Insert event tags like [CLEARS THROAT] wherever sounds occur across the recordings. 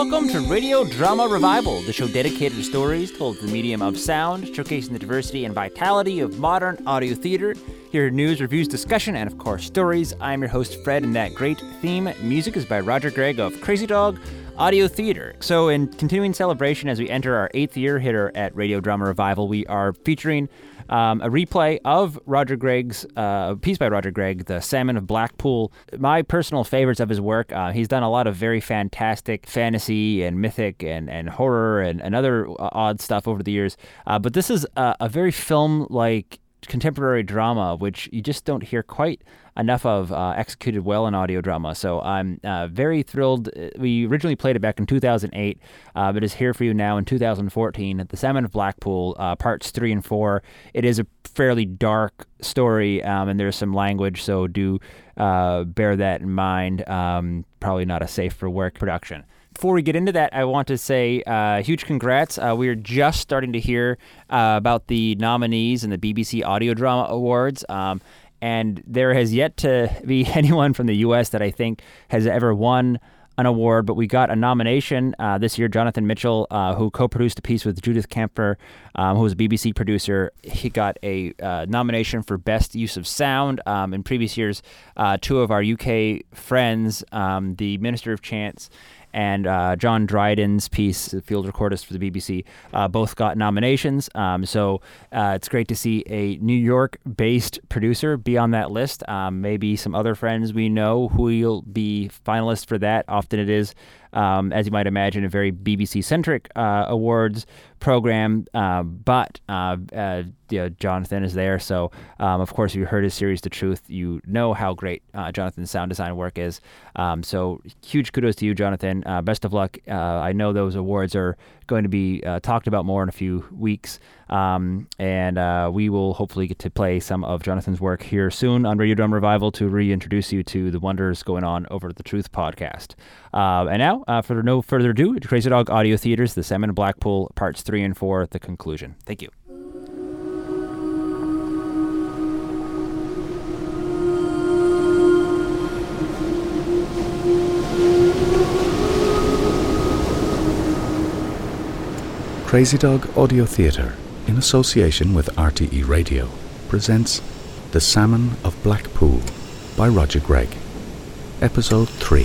welcome to Radio Drama Revival, the show dedicated to stories told through the medium of sound, showcasing the diversity and vitality of modern audio theater. Here are news, reviews, discussion, and of course stories. I'm your host Fred, and that great theme music is by Roger Gregg of Crazy Dog Audio Theater. So, in continuing celebration as we enter our eighth year here at Radio Drama Revival, we are featuring um, a replay of Roger Gregg's uh, piece by Roger Gregg, The Salmon of Blackpool. My personal favorites of his work. Uh, he's done a lot of very fantastic fantasy and mythic and, and horror and, and other uh, odd stuff over the years. Uh, but this is a, a very film like contemporary drama, which you just don't hear quite enough of uh, executed well in audio drama. So I'm uh, very thrilled. We originally played it back in 2008, uh, but it's here for you now in 2014. The Salmon of Blackpool, uh, parts three and four. It is a fairly dark story, um, and there's some language, so do uh, bear that in mind. Um, probably not a safe for work production before we get into that, I want to say uh, huge congrats. Uh, we are just starting to hear uh, about the nominees in the BBC Audio Drama Awards. Um, and there has yet to be [LAUGHS] anyone from the U.S. that I think has ever won an award, but we got a nomination uh, this year. Jonathan Mitchell, uh, who co-produced a piece with Judith Kampfner, um, who was a BBC producer, he got a uh, nomination for best use of sound. Um, in previous years, uh, two of our UK friends, um, the Minister of Chance and uh, John Dryden's piece, the field recordist for the BBC, uh, both got nominations. Um, so uh, it's great to see a New York-based producer be on that list. Um, maybe some other friends we know who will be finalists for that. Often it is um, as you might imagine, a very BBC centric uh, awards program. Uh, but uh, uh, you know, Jonathan is there. So, um, of course, if you heard his series, The Truth, you know how great uh, Jonathan's sound design work is. Um, so, huge kudos to you, Jonathan. Uh, best of luck. I know those awards are going to be talked about more in a few weeks. Um, and uh, we will hopefully get to play some of Jonathan's work here soon on Radio Drama Revival to reintroduce you to the wonders going on over at the Truth podcast. Uh, and now, uh, for no further ado, Crazy Dog Audio Theaters, The Salmon Blackpool, parts three and four, the conclusion. Thank you. Crazy Dog Audio Theatre in association with RTE Radio, presents The Salmon of Blackpool by Roger Gregg. Episode 3.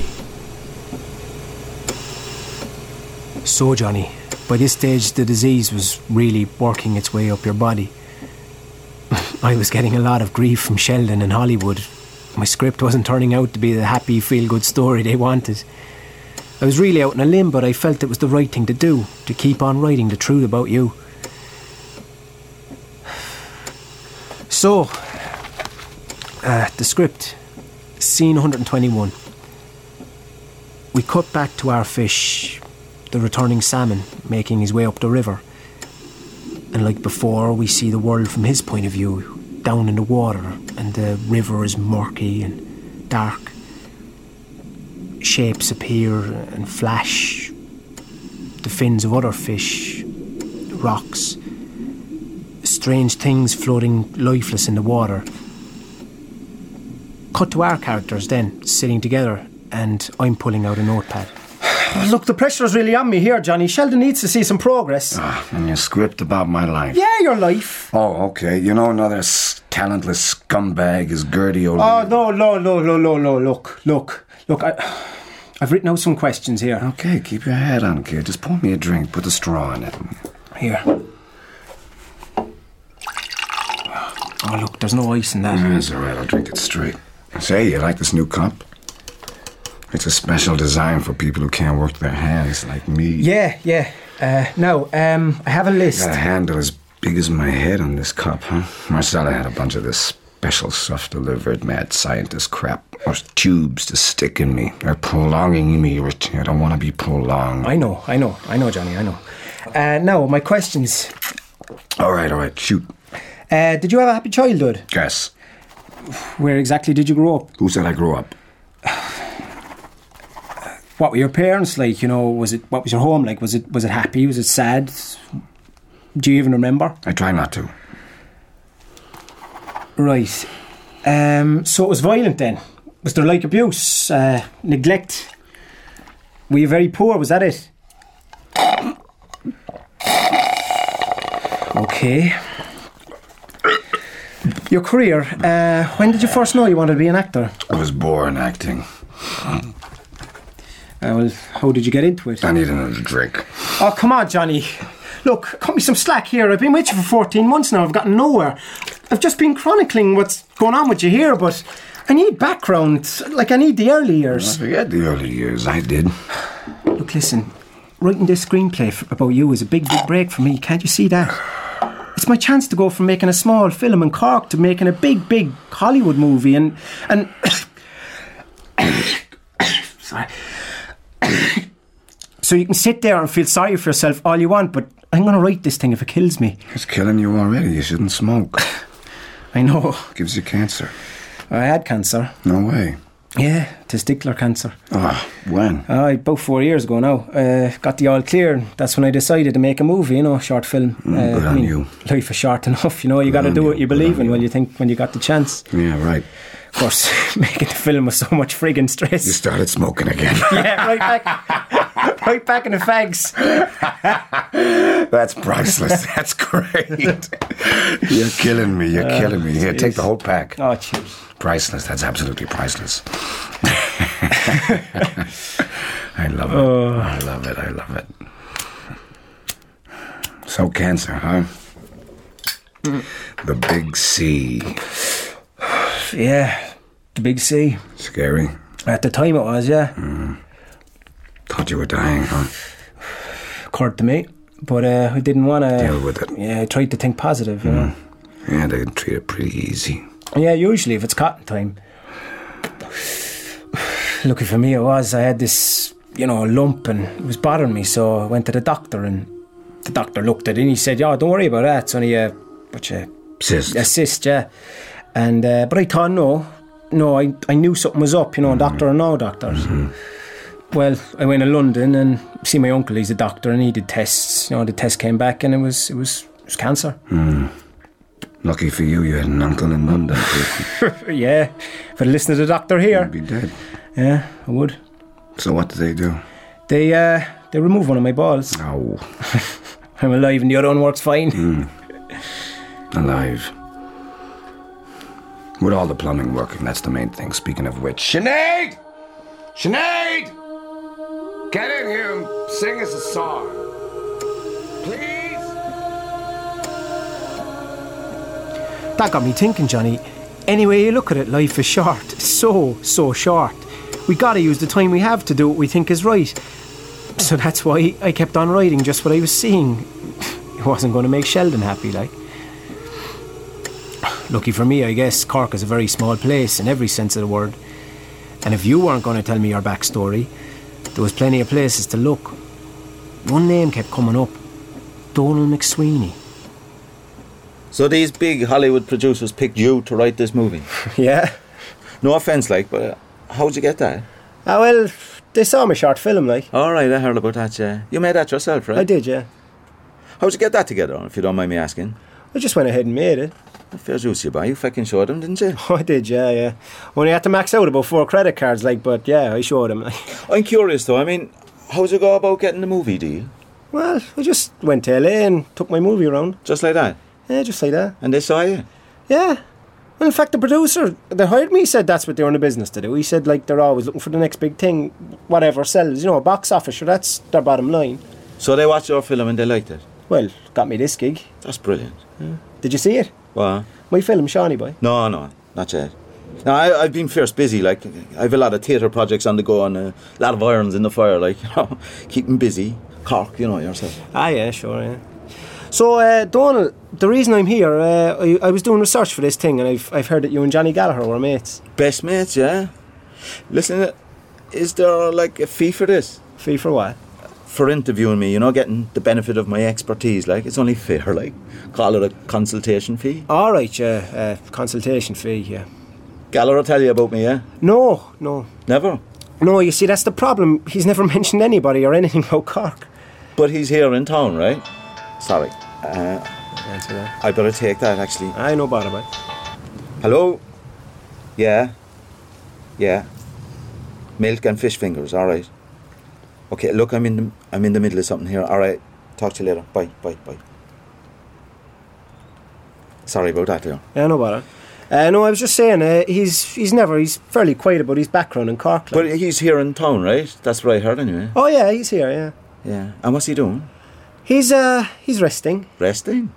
So, Johnny, by this stage the disease was really working its way up your body. [LAUGHS] I was getting a lot of grief from Sheldon and Hollywood. My script wasn't turning out to be the happy, feel good story they wanted. I was really out on a limb, but I felt it was the right thing to do, to keep on writing the truth about you. So, uh, the script, scene 121. We cut back to our fish, the returning salmon, making his way up the river. And like before, we see the world from his point of view, down in the water, and the river is murky and dark. Shapes appear and flash. The fins of other fish, rocks strange things floating lifeless in the water. Cut to our characters then, sitting together, and I'm pulling out a notepad. [SIGHS] Look, the pressure's really on me here, Johnny. Sheldon needs to see some progress. Ah, and your script about my life. Yeah, your life. Oh, okay. You know another s- talentless scumbag is Gertie O'Leary. Oh, no, no, no, no, no, no. Look, look, look. I, I've written out some questions here. Okay, keep your head on, kid. Just pour me a drink. Put the straw in it. Here. Oh, look, there's no ice in that. That's all right. I'll drink it straight. Say, you like this new cup? It's a special design for people who can't work their hands like me. Yeah, yeah. Uh, now, um, I have a list. Got a handle as big as my head on this cup, huh? Marcella had a bunch of this special stuff delivered, mad scientist crap. or tubes to stick in me. They're prolonging me, Rich. I don't want to be prolonged. I know, I know, I know, Johnny, I know. Uh, now, my questions. All right, all right, shoot. Uh, did you have a happy childhood? Guess. Where exactly did you grow up? Who said I grew up? What were your parents like? You know, was it what was your home like? Was it was it happy? Was it sad? Do you even remember? I try not to. Right. Um, so it was violent then. Was there like abuse, uh, neglect? Were you very poor? Was that it? Okay. Your career. Uh, when did you first know you wanted to be an actor? I was born acting. Uh, well, how did you get into it? I need another drink. Oh, come on, Johnny. Look, cut me some slack here. I've been with you for 14 months now. I've gotten nowhere. I've just been chronicling what's going on with you here, but I need background. Like, I need the early years. I Forget the early years. I did. Look, listen. Writing this screenplay f about you is a big, big break for me. Can't you see that? It's my chance to go from making a small film in Cork to making a big, big Hollywood movie, and and [COUGHS] sorry. [COUGHS] so you can sit there and feel sorry for yourself all you want, but I'm going to write this thing if it kills me. It's killing you already. You shouldn't smoke. [SIGHS] I know. Gives you cancer. I had cancer. No way. Yeah, testicular cancer. Oh, when? Uh, about four years ago now. Uh, got the all clear. and That's when I decided to make a movie, you know, short film. uh, Mm, good on you. Life is short [LAUGHS] enough, you know. You got to do you, what you believe in you. when you think when you got the chance. Yeah, right. Of course, [LAUGHS] making the film was so much friggin' stress. You started smoking again. [LAUGHS] yeah, right back, right back in the fags. That's priceless. [LAUGHS] That's great. You're killing me. You're uh, killing me. Here, take the whole pack. Oh, cheers. Priceless. That's absolutely priceless. I love it. Oh. I love it. I love it. So, cancer, huh? Mm. The big C. Yeah, the big C. Scary. At the time it was, yeah. Thought you were dying, huh? Occurred to me. But uh, I didn't want to. Deal with it. Yeah, I tried to think positive, you know. Yeah, they treat it pretty easy. Yeah, usually if it's cotton time. Lucky for me, it was. I had this, you know, lump and it was bothering me, so I went to the doctor and the doctor looked at it and he said, "Yeah, don't worry about that. It's only a, what you, Cyst. a cyst, yeah." And uh, but I thought, no, no, I I knew something was up, you know, doctor or no doctors. Well, I went to London and see my uncle. He's a doctor, and he did tests. You know, the test came back, and it was it was it was cancer. Lucky for you, you had an uncle in London. [LAUGHS] yeah, if I'd listened to the doctor here, You'd be dead. yeah, I would. So, what did they do? They uh, they removed one of my balls. Oh, [LAUGHS] I'm alive, and the other one works fine. alive. With all the plumbing working, that's the main thing. Speaking of which, Sinead! Sinead! Get in here and sing us a song. Please? That got me thinking, Johnny. Anyway, you look at it, life is short. So, so short. We gotta use the time we have to do what we think is right. So that's why I kept on writing just what I was seeing. [LAUGHS] It wasn't to make Sheldon happy, like. Lucky for me, I guess, Cork is a very small place in every sense of the word. And if you weren't going to tell me your backstory, there was plenty of places to look. One name kept coming up Donald McSweeney. So these big Hollywood producers picked you to write this movie. [LAUGHS] Yeah? No offense, like, but uh, how'd you get that? Ah, well, they saw my short film, like. All right, I heard about that. Yeah, you made that yourself, right? I did, yeah. How'd you get that together? If you don't mind me asking. I just went ahead and made it. Fair juice, you buy. You fucking showed them, didn't you? Oh, [LAUGHS] I did, yeah, yeah. Only had to max out about four credit cards, like, but yeah, I showed him. Like. [LAUGHS] I'm curious though. I mean, how's it go about getting the movie deal? Well, I just went to LA and took my movie around. Just like that? Yeah, just like that. And they saw you? Yeah. Well, in fact, the producer that hired me said that's what they're in the business to do. He said, like, they're always looking for the next big thing, whatever sells, you know, a box office, sure, that's their bottom line. So they watched your film and they liked it. Well, got me this gig. That's brilliant. Did you see it? Well, My film, Shawnee Boy. no, no, not yet. No, I, I've been fierce busy. Like, I have a lot of theatre projects on the go and a lot of irons in the fire. Like, [LAUGHS] you know, keeping busy. Cork, you know yourself. Ah, yeah, sure, yeah. So, uh, Donald, the reason I'm here, uh, I, I was doing research for this thing, and I've, I've heard that you and Johnny Gallagher were mates. Best mates, yeah. Listen, is there like a fee for this? Fee for what? For interviewing me, you know, getting the benefit of my expertise. Like, it's only fair. [LAUGHS] Like, call it a consultation fee. All right, yeah, uh, consultation fee, yeah. Gallagher will tell you about me, yeah. No, no, Never. no. You see, that's the problem. He's never [LAUGHS] mentioned anybody or anything about Cork. But he's here in town, right? Sorry. Uh, Answer that. I better take that actually. I know about. it. Hello? Yeah. Yeah. Milk and fish fingers, alright. Okay, look, I'm in the I'm in the middle of something here. All right, talk to you later. Bye, bye, bye. Sorry about that, Leo. Yeah, no bother. Uh, no, I was just saying, uh, he's he's never, he's fairly quiet about his background in Cork. like. But he's here in town, right? That's what I heard anyway. oh yeah, he's here, yeah. Yeah. And what's he doing? He's uh, he's resting. Resting.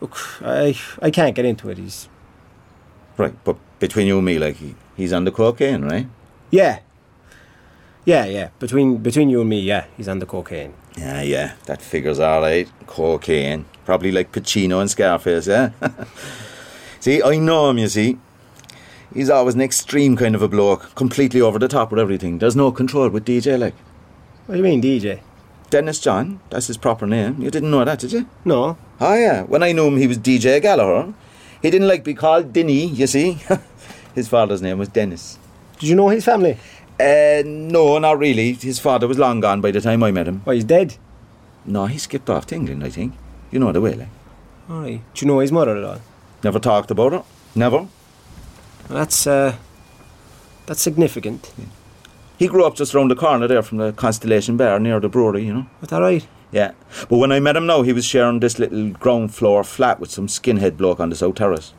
Look, I I can't get into it. He's Right, but between you and me, like he, he's on the cocaine, right? yeah, yeah, yeah. Between between you and me, yeah, he's on the cocaine. Yeah, yeah, that figures all right. Cocaine, probably like Pacino and Scarface, yeah. [LAUGHS] see, I know him. You see, he's always an extreme kind of a bloke, completely over the top with everything. There's no control with DJ, like What do you mean, DJ? Dennis John. That's his proper name. You didn't know that, did you? No. Oh yeah. When I knew him, he was DJ Gallagher. He didn't like to be called Denny. You see, [LAUGHS] his father's name was Dennis. Did you know his family? Uh, no, not really. His father was long gone by the time I met him. Oh, he's dead. No, he skipped off to England, I think. You know the way, like. Right. Do you know his mother at all? Never talked about her. Never. Well, that's uh, that's significant. He grew up just round the corner there from the Constellation Bar near the brewery, you know. Is that right? Yeah. But when I met him now, he was sharing this little ground floor flat with some skinhead bloke on the South Terrace.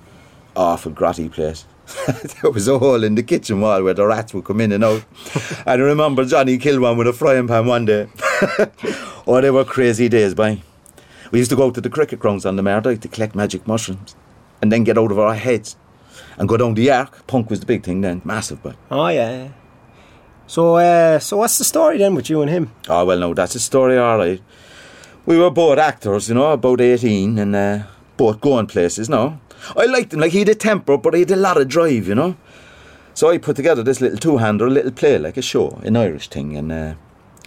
Awful grotty place. [LAUGHS] there was a hole in the kitchen wall where the rats would come in and out. [LAUGHS] and I remember Johnny killed one with a frying pan one day. [LAUGHS] oh, they were crazy days, boy. We used to go to the cricket grounds on the Mardyke to collect magic mushrooms and then get out of our heads and go down the arc. Punk was the big thing then, massive, but. Oh yeah. yeah. So uh, so what's the story then with you and him? Oh, well, no, that's a story, all right. We were both actors, you know, about 18, and uh, both going places, no. I liked him, like, he had a temper, but he had a lot of drive, you know. So I put together this little two-hander, a little play, like a show, an Irish thing, and uh,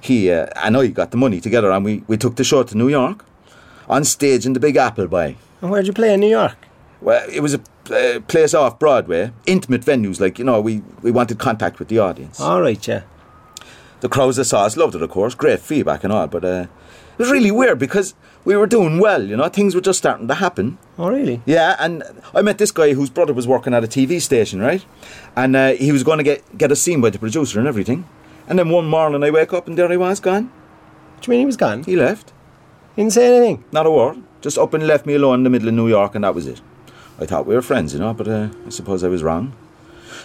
he uh, and I got the money together, and we, we took the show to New York, on stage in the Big Apple, by. And where'd you play in New York? Well, it was a uh, place off Broadway, intimate venues, like, you know, we, we wanted contact with the audience. All right, yeah. The crowds that saw us loved it, of course, great feedback and all, but uh, it was really weird because we were doing well, you know, things were just starting to happen. Oh really? Yeah, and I met this guy whose brother was working at a TV station, right? And uh, he was going to get, get a scene by the producer and everything. And then one morning I wake up and there he was, gone. What do you mean he was gone? He left. He didn't say anything. Not a word. Just up and left me alone in the middle of New York and that was it. I thought we were friends, you know, but uh, I suppose I was wrong.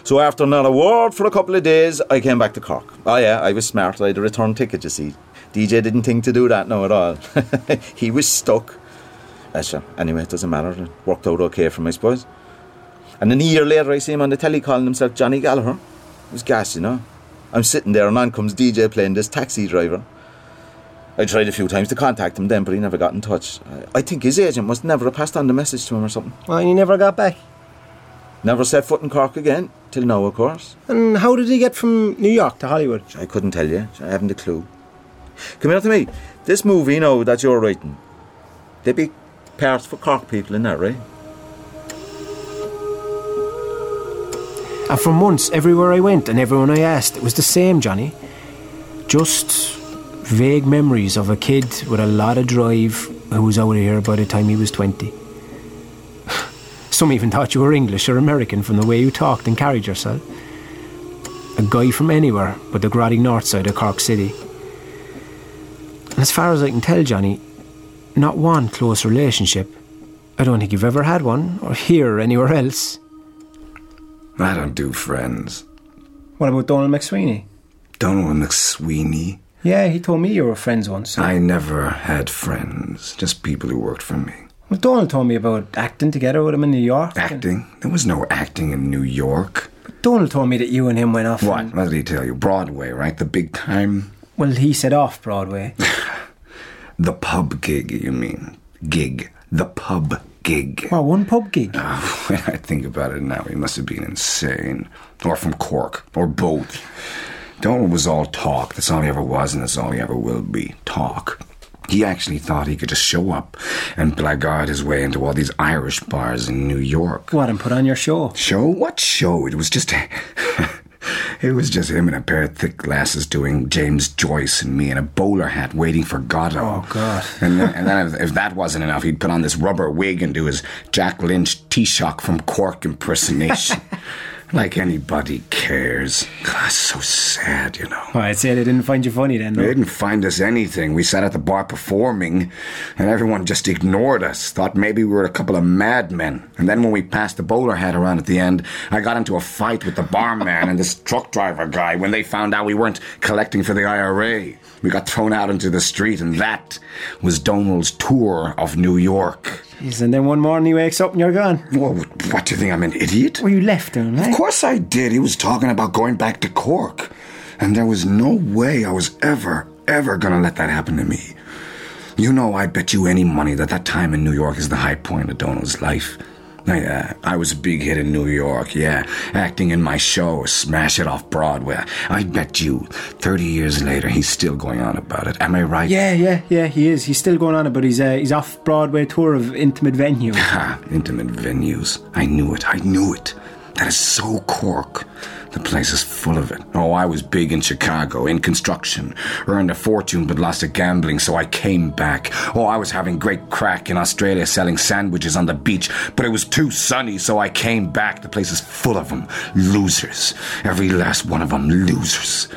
So after not a word for a couple of days, I came back to Cork. Oh yeah, I was smart. I had a return ticket, you see. DJ didn't think to do that, no at all. [LAUGHS] he was stuck. Sure. Anyway, it doesn't matter. It worked out okay for him, I suppose. And then a year later, I see him on the telly calling himself Johnny Gallagher. It was gas, you know. I'm sitting there, and on comes DJ playing this taxi driver. I tried a few times to contact him then, but he never got in touch. I, I think his agent must never have passed on the message to him or something. Well, and he never got back. Never set foot in Cork again, till now, of course. And how did he get from New York to Hollywood? I couldn't tell you. I haven't a clue. Come here to me. This movie, know that you're writing, there be parts for Cork people in that, right? And for months, everywhere I went and everyone I asked, it was the same, Johnny. Just vague memories of a kid with a lot of drive who was out of here by the time he was 20. [LAUGHS] Some even thought you were English or American from the way you talked and carried yourself. A guy from anywhere but the grotty north side of Cork City. And as far as I can tell, Johnny, not one close relationship. I don't think you've ever had one, or here or anywhere else. I don't do friends. What about Donald McSweeney? Donald McSweeney. Yeah, he told me you were friends once. I never had friends, just people who worked for me. Well, Donald told me about acting together with him in New York. Acting? There was no acting in New York. Donald told me that you and him went off. What? and- What did he tell you? Broadway, right? The big time? well, he said off Broadway. [LAUGHS] The pub gig, you mean? Gig. The pub gig. well, one pub gig. Oh, [LAUGHS] when I think about it now, he must have been insane. Or from Cork. Or both. Donald was all talk. That's all he ever was, and that's all he ever will be. Talk. He actually thought he could just show up and blackguard his way into all these Irish bars in New York. Go on and put on your show. Show? What show? It was just. [LAUGHS] [LAUGHS] it was just him in a pair of thick glasses doing James Joyce and me in a bowler hat waiting for Godot. Oh, God. And then, and then if, [LAUGHS] if that wasn't enough, he'd put on this rubber wig and do his Jack Lynch Taoiseach from Cork impersonation. [LAUGHS] Like anybody cares. God, so sad, you know. Oh, I'd say they didn't find you funny then. They didn't find us anything. We sat at the bar performing, and everyone just ignored us. Thought maybe we were a couple of madmen. And then when we passed the bowler hat around at the end, I got into a fight with the barman and this truck driver guy when they found out we weren't collecting for the IRA. We got thrown out into the street, and that was Donald's tour of New York. Jeez, And then one morning he wakes up and you're gone. Well, what do you think? I'm an idiot? Well, you left him, eh? Of course I did. He was talking about going back to Cork. And there was no way I was ever, ever gonna let that happen to me. You know, I bet you any money that that time in New York is the high point of Donald's life. I, uh, I was a big hit in New York, yeah. Acting in my show, Smash It Off Broadway. I bet you, 30 years later, he's still going on about it. Am I right? Yeah, yeah, yeah, he is. He's still going on it, but he's uh, he's off Broadway tour of intimate venues. Ha, [LAUGHS] intimate venues. I knew it. I knew it. That is so Cork. The place is full of it. Oh, I was big in Chicago, in construction. Earned a fortune but lost at gambling, so I came back. Oh, I was having great crack in Australia selling sandwiches on the beach, but it was too sunny, so I came back. The place is full of them. Losers. Every last one of them losers.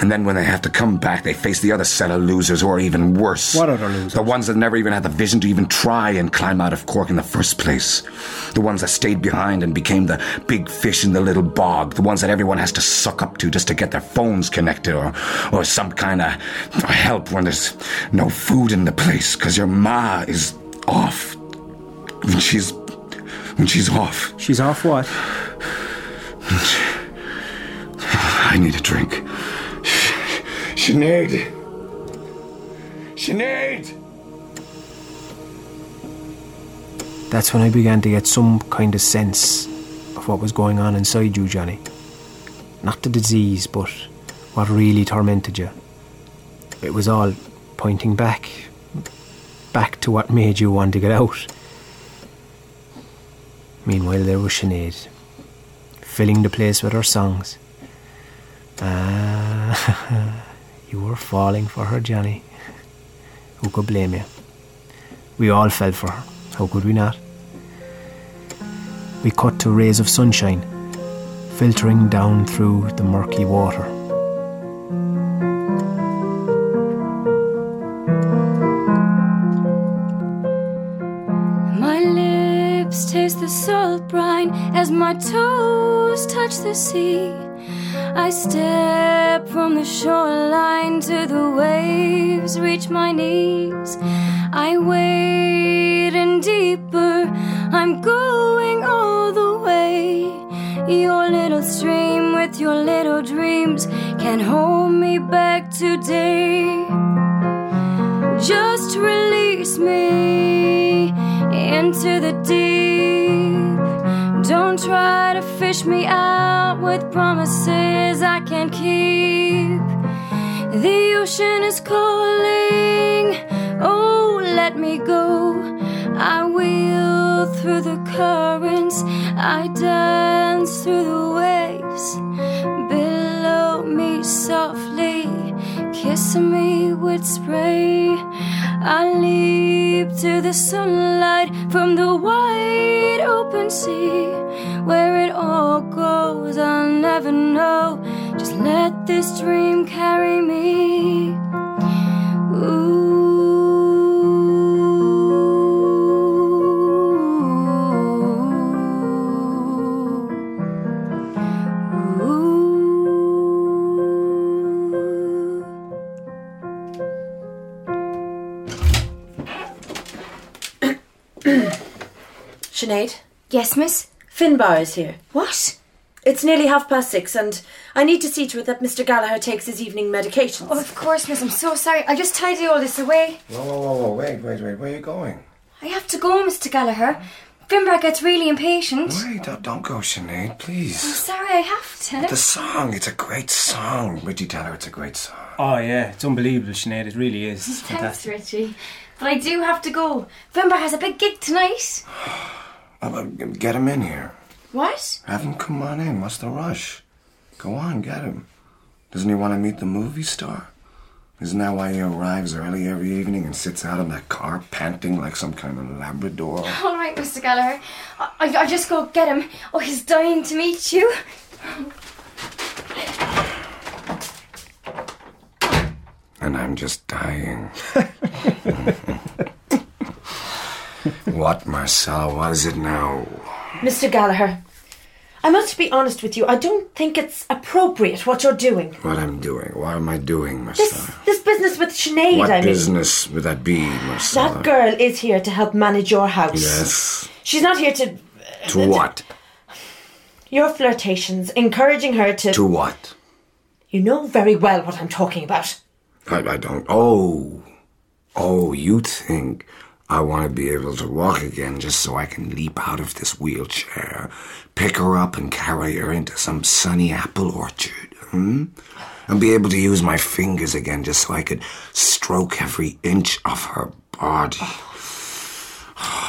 And then when they have to come back, they face the other set of losers, or even worse. What other losers? The ones that never even had the vision to even try and climb out of Cork in the first place. The ones that stayed behind and became the big fish in the little bog. The ones that everyone has to suck up to just to get their phones connected or, or some kind of help when there's no food in the place because your ma is off. When she's. When she's off. She's off what? [SIGHS] I need a drink. Sinead! Sinead! That's when I began to get some kind of sense of what was going on inside you, Johnny. Not the disease, but what really tormented you. It was all pointing back. Back to what made you want to get out. Meanwhile, there was Sinead, filling the place with her songs. Ah, [LAUGHS] you were falling for her, Johnny. Who could blame you? We all fell for her. How could we not? We cut to rays of sunshine, filtering down through the murky water. My lips taste the salt brine as my toes touch the sea. I step from the shoreline to the waves reach my knees. I wade in deeper, I'm going all the way. Your little stream with your little dreams can hold me back today. Just release me into the deep. Don't try to fish me out with promises can't keep. The ocean is calling. Oh, let me go. I wheel through the currents. I dance through the waves. Below me softly, kissing me with spray. I leap to the sunlight from the wide open sea. Where it all goes, I'll never know. Just let this dream carry me. Ooh. Ooh. Sinead, Yes, miss? Finbar is here. What? It's nearly half past six, and I need to see to it that Mr. Gallagher takes his evening medications. Oh, of course, miss. I'm so sorry. I'll just tidy all this away. Whoa, whoa, whoa, whoa, wait, wait, wait, where are you going? I have to go, Mr. Gallagher. Finbar gets really impatient. Wait, don't, don't go, Sinead, please. I'm sorry, I have to. The song, it's a great song. Richie Tanner, it's a great song. Oh, yeah, it's unbelievable, Sinead. It really is. It's Thanks, fantastic. Richie. But I do have to go. Finbar has a big gig tonight. [SIGHS] Well, get him in here. What? Have him come on in. What's the rush? Go on, get him. Doesn't he want to meet the movie star? Isn't that why he arrives early every evening and sits out in that car panting like some kind of Labrador? [LAUGHS] All right, Mr. Gallagher. I, I, I'll just go get him. Oh, he's dying to meet you. And I'm just dying. [LAUGHS] what, Marcel? What is it now? Mr. Gallagher, I must be honest with you. I don't think it's appropriate what you're doing. What I'm doing? What am I doing, Marcella? this this business with Sinead, What I mean. business would that be, Marcella? That girl is here to help manage your house. Yes. She's not here to. To uh, what? Your flirtations, encouraging her to. To what? You know very well what I'm talking about. I, I don't. Oh. Oh, you think I want to be able to walk again just so I can leap out of this wheelchair, pick her up and carry her into some sunny apple orchard, hmm? And be able to use my fingers again just so I could stroke every inch of her body.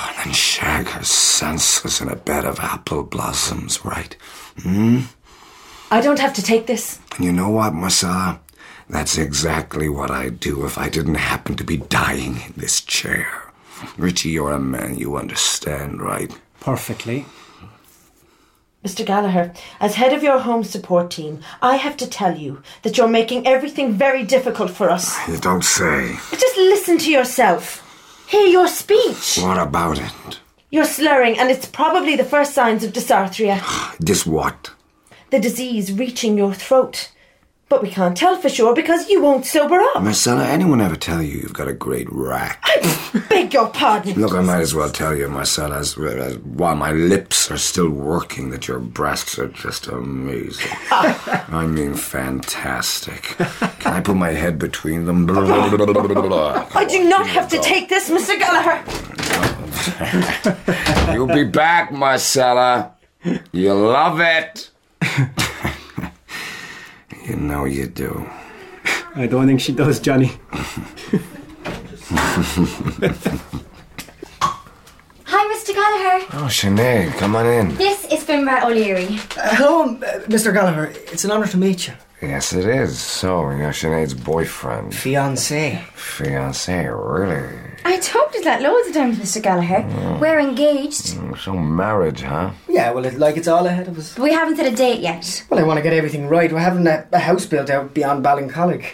and then shag her senseless in a bed of apple blossoms, right? Hmm? I don't have to take this. And you know what, Marcella? That's exactly what I'd do if I didn't happen to be dying in this chair. Richie, you're a man, you understand, right? Perfectly. Mr. Gallagher, as head of your home support team, I have to tell you that you're making everything very difficult for us. You don't say. Just listen to yourself. Hear your speech. What about it? You're slurring, and it's probably the first signs of dysarthria, This what? the disease reaching your throat. But we can't tell for sure because you won't sober up. Marcella, anyone ever tell you you've got a great rack? I beg your pardon. Look, I might as well tell you, Marcella, as, as, while my lips are still working, that your breasts are just amazing. Ah. I mean, fantastic. Can I put my head between them? Oh. I do not have to take this, Mr. Gallagher. [LAUGHS] You'll be back, Marcella. You love it. [LAUGHS] you know you do. I don't think she does, Johnny. Hi, Mr. Gallagher. Oh, Sinead, come on in. This is Finbar O'Leary. Uh, hello, uh, Mr. Gallagher. It's an honour to meet you. Yes, it is. So, you're Sinead's boyfriend. Fiancé. Fiancé, really? I told you that loads of times, Mr. Gallagher. We're engaged. Mm, So, marriage, huh? Yeah, well, it, like it's all ahead of us. But we haven't set a date yet. Well, I want to get everything right. We're having a, a house built out beyond Ballincollig.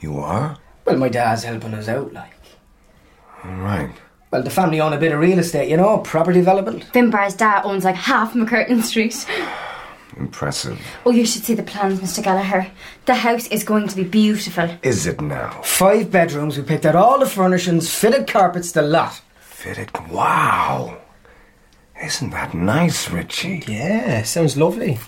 You are? Well, my dad's helping us out, like. All right. Well, the family own a bit of real estate, you know, property development. Finbar's dad owns like half MacCurtain Street. Impressive. Oh, you should see the plans, Mr. Gallagher. The house is going to be beautiful. Is it now? Five bedrooms. We picked out all the furnishings, fitted carpets, the lot. Fitted? Wow. Isn't that nice, Richie? Yeah, sounds lovely.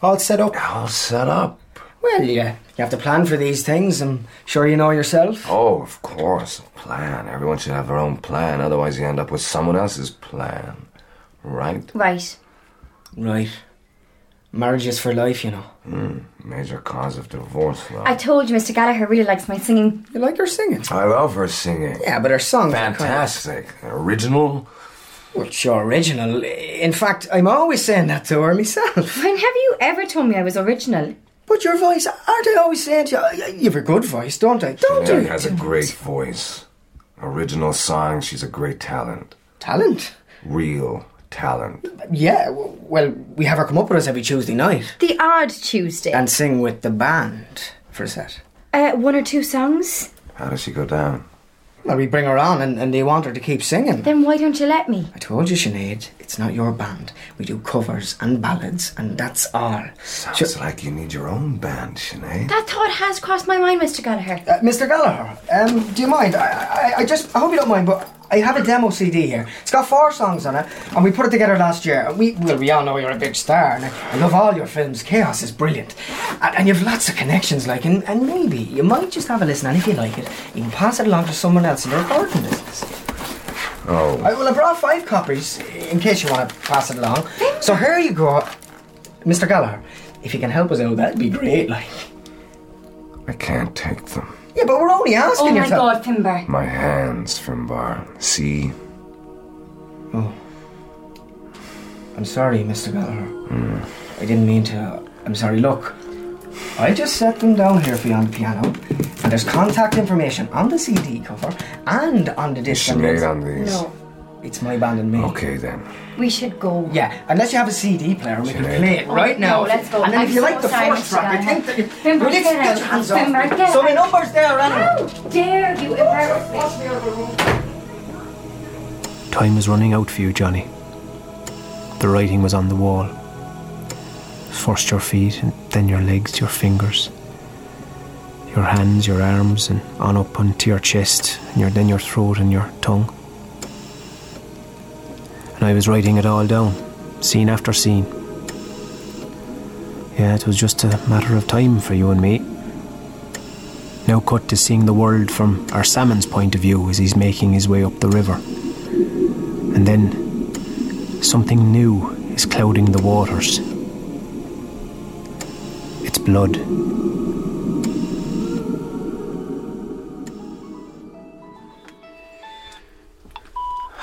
All set up. All set up. Well, yeah, you have to plan for these things. I'm sure you know yourself. Oh, of course. A plan. Everyone should have their own plan, otherwise, you end up with someone else's plan. Right? Right. Right. Marriage is for life, you know. Hmm, major cause of divorce, though. I told you Mr. Gallagher really likes my singing. You like her singing? I love her singing. Yeah, but her songs are kind of- Fantastic. Original. Well, sure, original. In fact, I'm always saying that to her myself. [LAUGHS] When have you ever told me I was original? But your voice, aren't I always saying to you, you have a good voice, don't I? Don't Sinead you? has a great voice. Original song, she's a great talent. Talent. Real talent. Yeah, well, we have her come up with us every Tuesday night The odd Tuesday. and sing with the band for a set. uh, one or two songs. How does she go down? Well, we bring her on and, and they want her to keep singing. Then why don't you let me? I told you, Sinead, it's not your band. We do covers and ballads, and that's all. Sounds Sure. like you need your own band, Sinead. That thought has crossed my mind, Mr. Gallagher. Uh, Mr. Gallagher, um, do you mind? I, I, I just, I hope you don't mind, but I have a demo CD here. It's got four songs on it, and we put it together last year. And we, well, we all know you're a big star, and I, I love all your films. Chaos is brilliant, and, and you've lots of connections, like, and, and maybe you might just have a listen, and if you like it, you can pass it along to someone else in the recording business. Oh, I, well, I brought five copies in case you want to pass it along. So here you go, Mr. Gallagher. If you can help us out, that'd be great. Like, I can't take them. Yeah, but we're only asking Oh my to- god, Finbar. My hands, Finbar. See? Oh. I'm sorry, Mr. Gallagher. Hmm. I didn't mean to. I'm sorry. Look, I just set them down here for you on the piano. And there's contact information on the CD cover and on the disc. and Sinead it's- on these. No, It's my band and me. Okay then. we should go. Yeah, unless you have a CD player, and we can Sinead. play it oh, right Oh, now. no, let's go. And then if I'm you so like the sorry, first Mr. track, I think that you. Finbar, Will you get get out. your hands off get So my out. number's there, anyway. How dare you embarrass me? Time was running out for you, Johnny. The writing was on the wall. First your feet, and then your legs, your fingers, your hands, your arms, and on up onto your chest, and your, then your throat and your tongue. And I was writing it all down, scene after scene. Yeah, it was just a matter of time for you and me. Now cut to seeing the world from our salmon's point of view as he's making his way up the river. And then something new is clouding the waters. It's blood.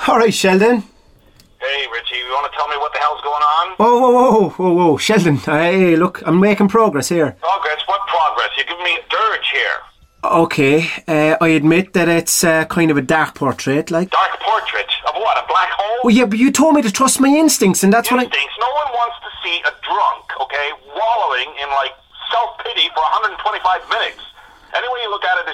All right, Sheldon. Hey, Richie, you want to tell me what the hell's going on? Whoa, whoa, whoa, whoa, whoa, Sheldon. Hey, look, I'm making progress here. Progress? What progress? You're giving me a dirge here. Okay, uh, I admit that it's uh, kind of a dark portrait, like. Dark portrait of what? A black hole? Well, yeah, but you told me to trust my instincts, and that's what I. Instincts. No one wants to see a drunk, okay, wallowing in like self pity for 125 minutes. Any way you look at it,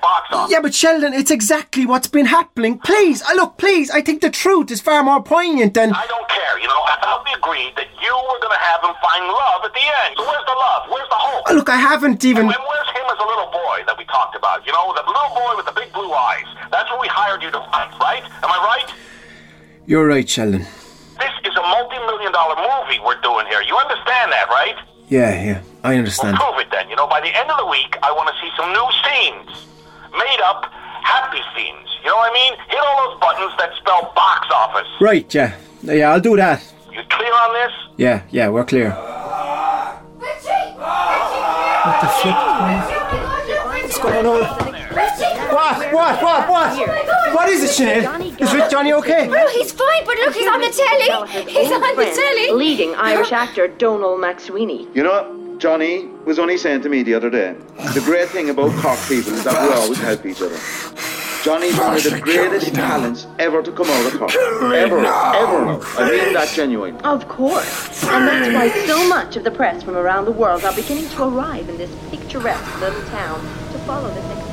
box office. Yeah, but Sheldon, it's exactly what's been happening. Please, uh, look, please, I think the truth is far more poignant than. I don't care, you know. I thought we agreed that you were going to have him find love at the end. So where's the love? Where's the hope? Uh, Look, I haven't even. And where's him as a little boy that we talked about? You know, the little boy with the big blue eyes. That's what we hired you to find, right? Am I right? You're right, Sheldon. This is a multi-million dollar movie we're doing here. You understand that, right? Yeah, yeah, I Well, understand. prove it then. You know, by the end of the week, I want to see some new scenes. Made up, happy scenes. You know what I mean? Hit all those buttons that spell box office. Right, yeah. Yeah, I'll do that. You clear on this? Yeah, yeah, we're clear. What the flip? What's going on? What? What? What? What? Oh what is it, Sinead? Is Rich Johnny okay? No, he's fine, but look, he's on the telly. He's on the telly. Leading Irish actor Donal McSweeney. You know, Johnny was only saying to me the other day, the great thing about Cork people is that we always help each other. Johnny's one of the greatest talents ever to come out of Cork. Ever, ever. I mean that genuine. Of course. And that's why so much of the press from around the world are beginning to arrive in this picturesque little town to follow this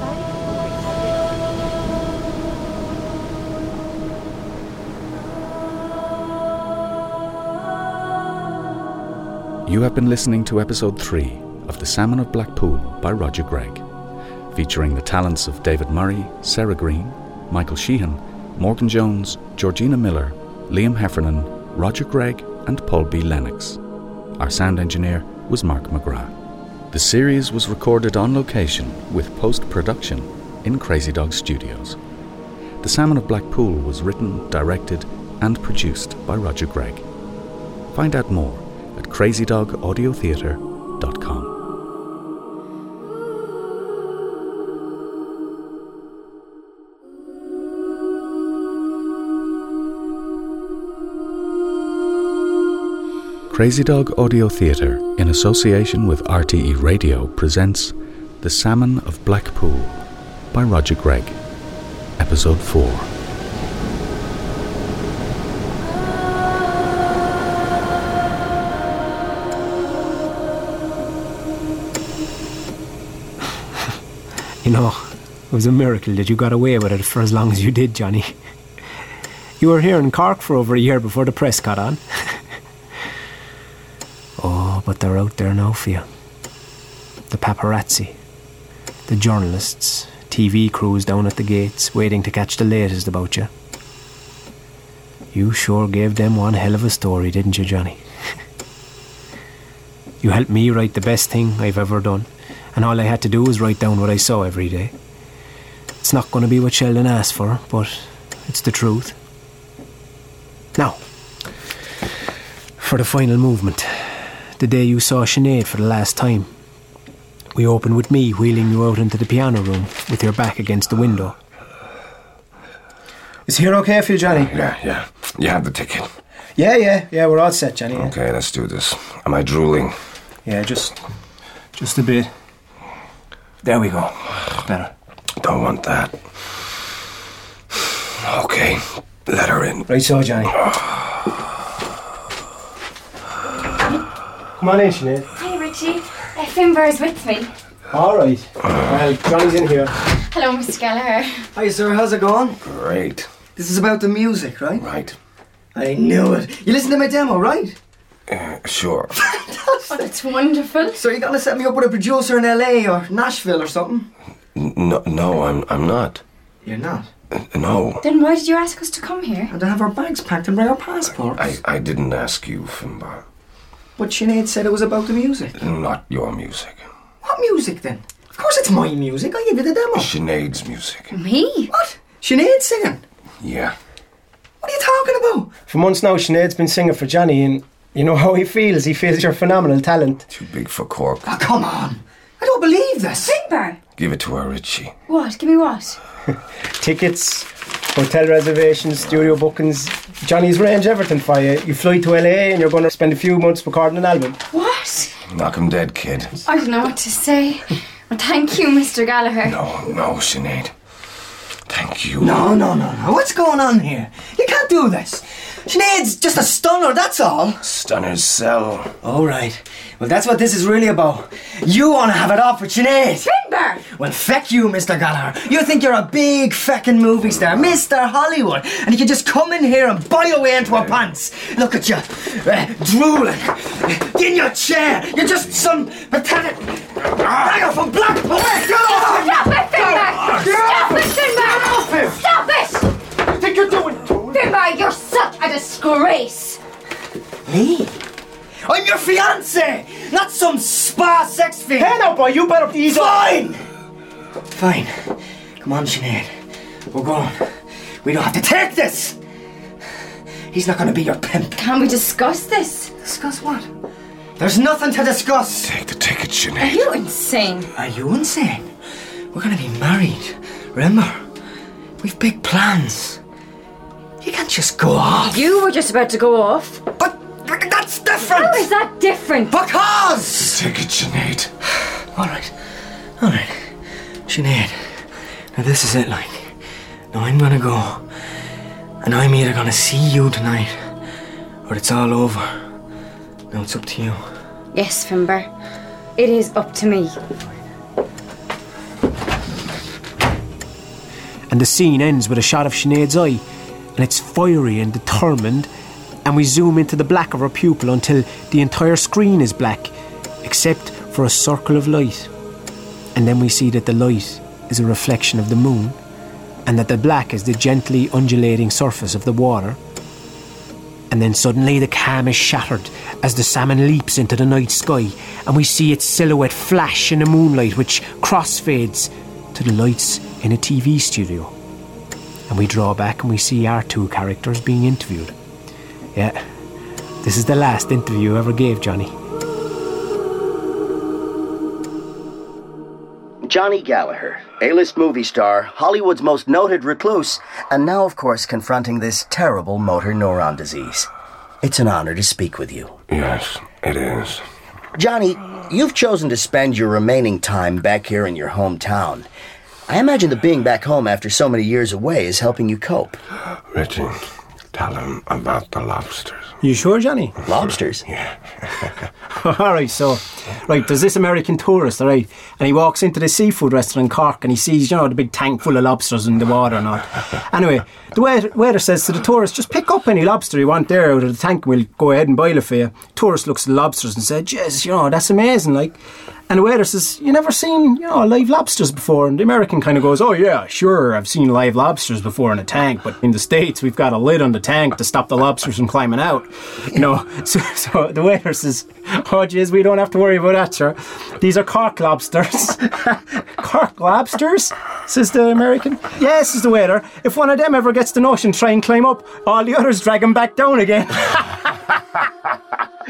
You have been listening to episode 3 of The Salmon of Blackpool by Roger Gregg, featuring the talents of David Murray, Sarah Green, Michael Sheehan, Morgan Jones, Georgina Miller, Liam Heffernan, Roger Gregg, and Paul B. Lennox. Our sound engineer was Mark McGrath. The series was recorded on location with post production in Crazy Dog Studios. The Salmon of Blackpool was written, directed, and produced by Roger Gregg. Find out more at crazydogaudiotheatre.com. Crazy Dog Audio Theatre, in association with RTE Radio, presents The Salmon of Blackpool by Roger Gregg, Episode 4. You know, it was a miracle that you got away with it for as long as you did, Johnny. You were here in Cork for over a year before the press got on. [LAUGHS] oh, but they're out there now for you. The paparazzi, the journalists, TV crews down at the gates waiting to catch the latest about you. You sure gave them one hell of a story, didn't you, Johnny? [LAUGHS] you helped me write the best thing I've ever done, and all I had to do was write down what I saw every day. It's not going to be what Sheldon asked for, but it's the truth. Now, for the final movement, the day you saw Sinead for the last time, we opened with me wheeling you out into the piano room with your back against the window. Is here okay for you, Johnny? Yeah, yeah. You have the ticket. Yeah, yeah, yeah, we're all set, Johnny. Yeah, Okay, let's do this. Am I drooling? yeah just, just a bit. There we go. Better. Don't want that. Okay, let her in. Right so, Johnny. Come on in, Sinead. Hi, Richie. Uh, Finbar's with me. All right. Well, Johnny's in here. Hello, Mr. Gallagher. Hi, sir. How's it going? Great. This is about the music, right? Right. I knew it. You listened to my demo, right? Uh, sure. [LAUGHS] That's wonderful. So you're gonna set me up with a producer in LA or Nashville or something? No, no, I'm, I'm not. You're not. Uh, No, Then why did you ask us to come here? And to have our bags packed and bring our passports. I, I didn't ask you, Finbar. But Sinead said it was about the music. Not your music. What music then? Of course it's my music. I gave you the demo. Sinead's music. Me? What? Sinead singing? Yeah. What are you talking about? For months now, Sinead's been singing for Johnny, and you know how he feels. He feels you're phenomenal talent. Too big for Cork. Oh, come on. I don't believe this. Finbar? Give it to her, Richie. What? Give me what? [LAUGHS] Tickets, hotel reservations, studio bookings. Johnny's range, everything for you. You fly to LA and you're going to spend a few months recording an album. What? Knock him dead, kid. I don't know what to say. Well, thank you, Mr. Gallagher. No, no, Sinead. Thank you. No, no, no, no. What's going on here? You can't do this. Sinead's just a stunner, that's all. Stunner's cell. All right. Well, that's what this is really about. You want to have it off with Sinead. Finbar! Well, feck you, Mr. Gallagher. You think you're a big feckin' movie star, Mr. Hollywood, and you can just come in here and buy your way into our pants. Look at you, uh, drooling, in your chair. You're just some pathetic beggar from Blackpool. Stop it, Finbar! Stop it, Finbar! Stop it! What do you think you're doing? Finbar, you're such a disgrace! Me? I'm your fiance, not some spa sex fiend. Hey now, boy, you better ease off. Fine. Fine. Come on, Sinead. We're going. We don't have to take this. He's not going to be your pimp. Can we discuss this? Discuss what? There's nothing to discuss. Take the ticket, Are you insane? Are you insane? We're going to be married. Remember? We've big plans. You can't just go off. You were just about to go off. But that's different. How is that different? Because. Take it, Sinead. All right. All right. Sinead. Now this is it, like. Now I'm gonna go. And I'm either gonna see you tonight, or it's all over. Now it's up to you. Yes, Finbar. It is up to me. And the scene ends with a shot of Sinead's eye, and it's fiery and determined. And we zoom into the black of her pupil until the entire screen is black, except for a circle of light. And then we see that the light is a reflection of the moon, and that the black is the gently undulating surface of the water. And then suddenly the calm is shattered as the salmon leaps into the night sky, and we see its silhouette flash in the moonlight, which crossfades to the lights in a TV studio. And we draw back and we see our two characters being interviewed. Yeah, this is the last interview you ever gave, Johnny. Johnny Gallagher, A-list movie star, Hollywood's most noted recluse, and now, of course, confronting this terrible motor neuron disease. It's an honor to speak with you. Yes, it is. Johnny, you've chosen to spend your remaining time back here in your hometown. I imagine that being back home after so many years away is helping you cope. [GASPS] Richie, tell him about the lobsters. You sure, Johnny? Lobsters? [LAUGHS] Yeah. [LAUGHS] all right, so, right, there's this American tourist, all right, and he walks into the seafood restaurant in Cork and he sees, you know, the big tank full of lobsters in the water and all. [LAUGHS] Anyway, the waiter, waiter says to the tourist, just pick up any lobster you want there out of the tank, and we'll go ahead and boil it for you. Tourist looks at the lobsters and said, yes, you know, that's amazing, like. And the waiter says, You never seen, you know, live lobsters before? And the American kind of goes, Oh, yeah, sure, I've seen live lobsters before in a tank, but in the States, we've got a lid on the tank to stop the lobsters from climbing out. You know, [LAUGHS] so, so the waiter says, Oh, jeez, we don't have to worry about that, sir. These are Cork lobsters. [LAUGHS] Cork lobsters? Says the American. Yes, says the waiter. If one of them ever gets the notion, try and climb up, all the others drag him back down again. [LAUGHS]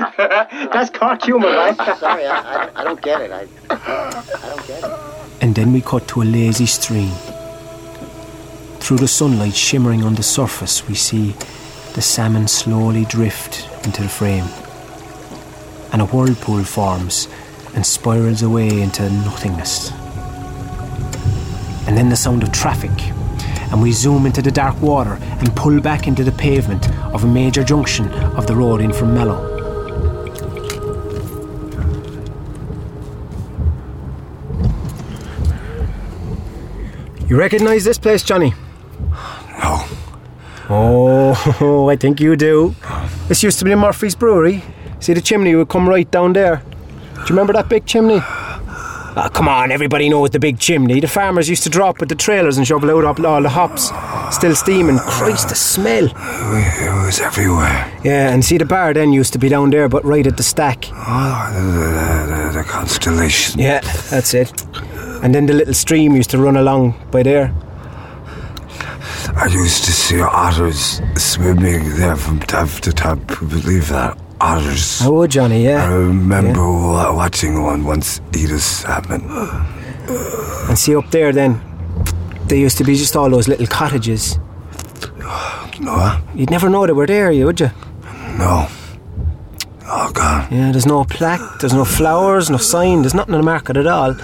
[LAUGHS] That's Cork humour, right? [LAUGHS] Sorry, I, I, I don't get it. I, I don't get it. And then we cut to a lazy stream. Through the sunlight shimmering on the surface, we see the salmon slowly drift into the frame. And a whirlpool forms and spirals away into nothingness. and then the sound of traffic. And we zoom into the dark water and pull back into the pavement of a major junction of the road in from Mallow. You recognise this place, Johnny? No. Oh, [LAUGHS] I think you do. This used to be Murphy's Brewery. See the chimney would come right down there. Do you remember that big chimney? Ah, come on, everybody knows the big chimney. The farmers used to drop with the trailers and shovel out all the hops. Still steaming. Christ, the smell. It was everywhere. Yeah, and see the bar then used to be down there, but right at the stack. Oh, the, the, the, the constellation. Yeah, that's it. And then the little stream used to run along by there. I used to see otters swimming there from top to top. Believe that? Otters. Oh, Johnny, yeah. I remember wa- watching one once eat a salmon. And see up there then, there used to be just all those little cottages. No? You'd never know they were there, you would you? No. Oh, God. Yeah, there's no plaque, there's no flowers, no sign, there's nothing in the market at all.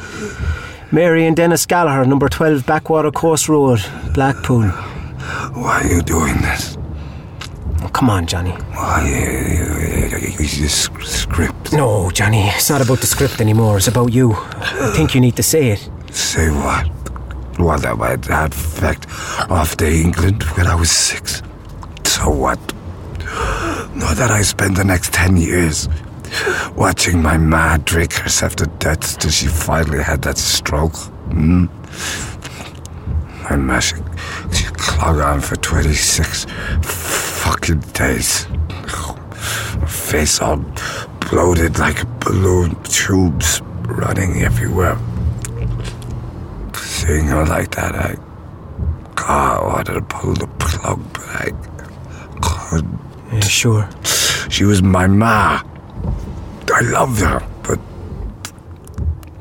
Mary and Dennis Gallagher, number 12 Backwater Coast Road, Blackpool. Why are you doing this? Oh, come on, Johnny. Why you, you, you script? No, Johnny, it's not about the script anymore, it's about you. I think you need to say it. Say what? What about that fact off to England when I was six. So what? Not that I spent the next ten years watching my ma drink herself to death till she finally had that stroke. Hmm? My ma, she, she clogged on for 26 fucking days. Her face all bloated like a balloon tubes running everywhere. Seeing her like that, I. God, I wanted to pull the plug, but I couldn't. Yeah, sure. She was my ma. I loved her, but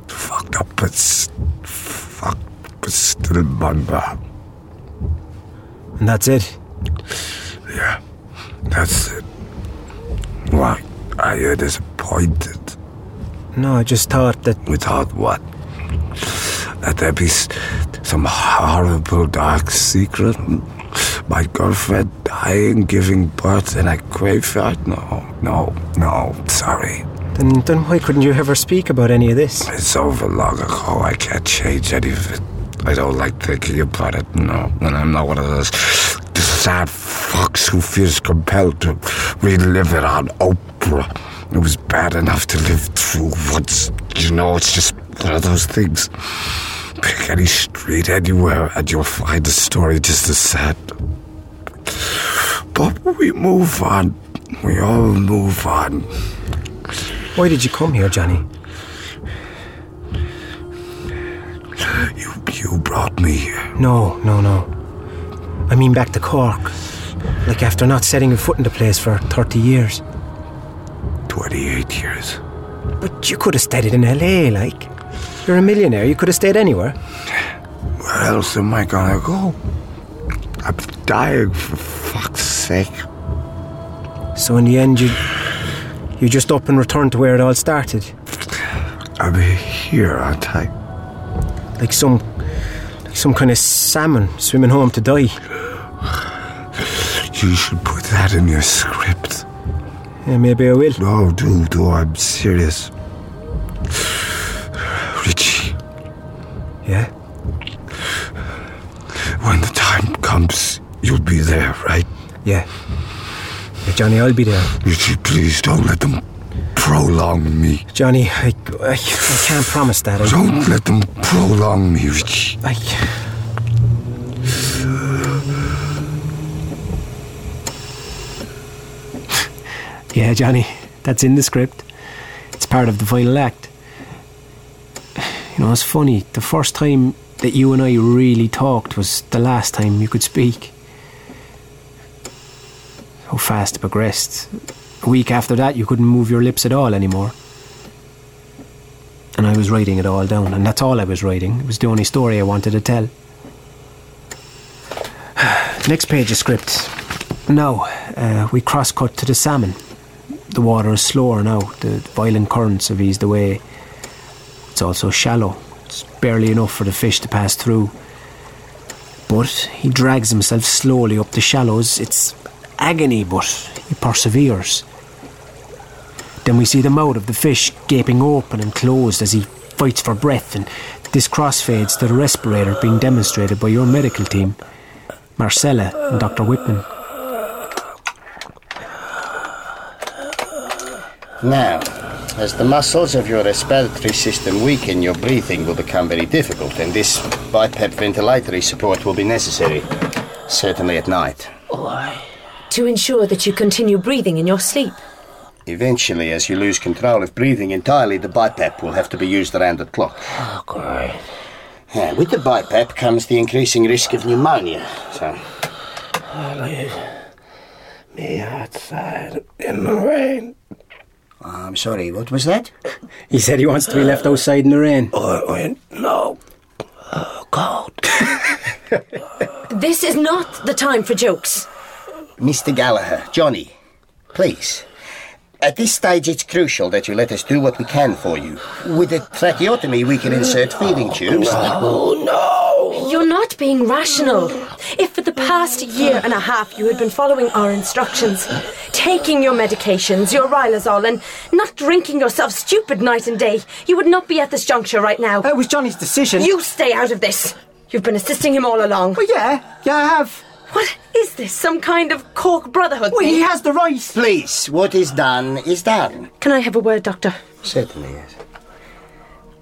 fucked up, but s- fuck, but still ma. And that's it. Yeah, that's it. Why? Are you disappointed? No, I just thought that. Without what? That there be some horrible dark secret? My girlfriend dying, giving birth in a graveyard? No, no, no, sorry. Then, then why couldn't you ever speak about any of this? It's over long ago. I can't change any of it. I don't like thinking about it, no. And I'm not one of those sad fucks who feels compelled to relive it on Oprah. It was bad enough to live through once. You know, it's just one of those things. Pick any street anywhere and you'll find a story just as sad. But we move on. We all move on. Why did you come here, Johnny? You, you brought me here. No, no, no. I mean back to Cork. Like after not setting a foot in the place for 30 years. 28 years. But you could have stayed in LA, like. You're a millionaire, you could have stayed anywhere. Where else am I gonna go? I'm dying for fuck's sake. So in the end, you. You just up and returned to where it all started. I'll be here, aren't I? Like some. Like some kind of salmon swimming home to die. You should put that in your script. Yeah, maybe I will. No, do, do. I'm serious. Richie, Yeah? when the time comes, you'll be there, right? Yeah. Yeah, Johnny, I'll be there. Richie, please don't let them prolong me. Johnny, I, I, I can't promise that. I, Don't let them prolong me, Richie. I, yeah, Johnny, that's in the script. It's part of the final act. You know, it's funny. The first time that you and I really talked was the last time you could speak. How fast it progressed. A week after that, you couldn't move your lips at all anymore. And I was writing it all down, and that's all I was writing. It was the only story I wanted to tell. [SIGHS] Next page of script. Now, uh, we cross cut to the salmon. The water is slower now, the violent currents have eased away. It's also shallow. It's barely enough for the fish to pass through. But he drags himself slowly up the shallows. It's agony, but he perseveres. Then we see the mouth of the fish gaping open and closed as he fights for breath, and this crossfades to the respirator being demonstrated by your medical team, Marcella and Dr. Whitman. Now, as the muscles of your respiratory system weaken, your breathing will become very difficult, and this BiPAP ventilatory support will be necessary, certainly at night. To ensure that you continue breathing in your sleep. Eventually, as you lose control of breathing entirely, the BiPAP will have to be used around the clock. Oh, great. Yeah, with the BiPAP comes the increasing risk of pneumonia, so. leave me outside in the rain. I'm sorry, what was that? [LAUGHS] He said he wants to be left outside in the rain. Or, or no. God! [LAUGHS] This is not the time for jokes. Mr. Gallagher, Johnny, please. At this stage, it's crucial that you let us do what we can for you. With a tracheotomy, we can insert feeding tubes. Oh, no! You're not being rational. If for the past year and a half you had been following our instructions, taking your medications, your Riluzole, and not drinking yourself stupid night and day, you would not be at this juncture right now. That was Johnny's decision. You stay out of this. You've been assisting him all along. Well, yeah, yeah, I have. What is this? Some kind of cork brotherhood? Well, thing? he has the right. Please, what is done is done. Can I have a word, Doctor? Certainly, yes.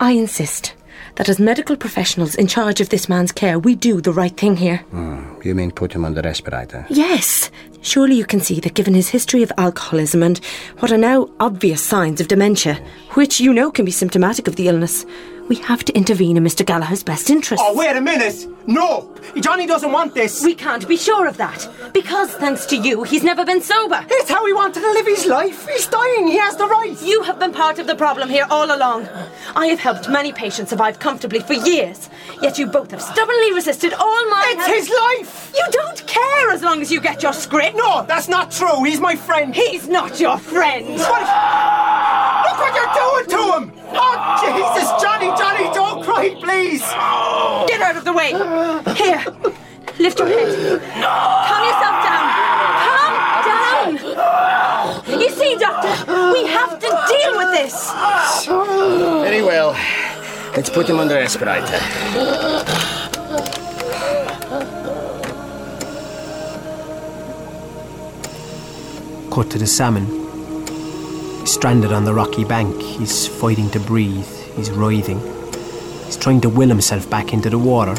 I insist that as medical professionals in charge of this man's care, we do the right thing here. Hmm, you mean put him on the respirator? Yes. Surely you can see that given his history of alcoholism and what are now obvious signs of dementia, which you know can be symptomatic of the illness, we have to intervene in Mr. Gallagher's best interest. Oh, wait a minute! No! Johnny doesn't want this! We can't be sure of that. Because, thanks to you, he's never been sober. It's how he wanted to live his life! He's dying! He has the right! You have been part of the problem here all along. I have helped many patients survive comfortably for years, yet you both have stubbornly resisted all my. It's his life! You don't care as long as you get your script. No, that's not true! He's my friend! He's not your friend! What? Look what you're doing to him! Oh, Jesus! Johnny, Johnny, don't cry, please! Get out of the way! Here, lift your head. No. Calm yourself down. Calm down! You see, Doctor, we have to deal with this! Very well. Let's put him on the respirator. Cut to the salmon. Stranded on the rocky bank. He's fighting to breathe. He's writhing. He's trying to will himself back into the water.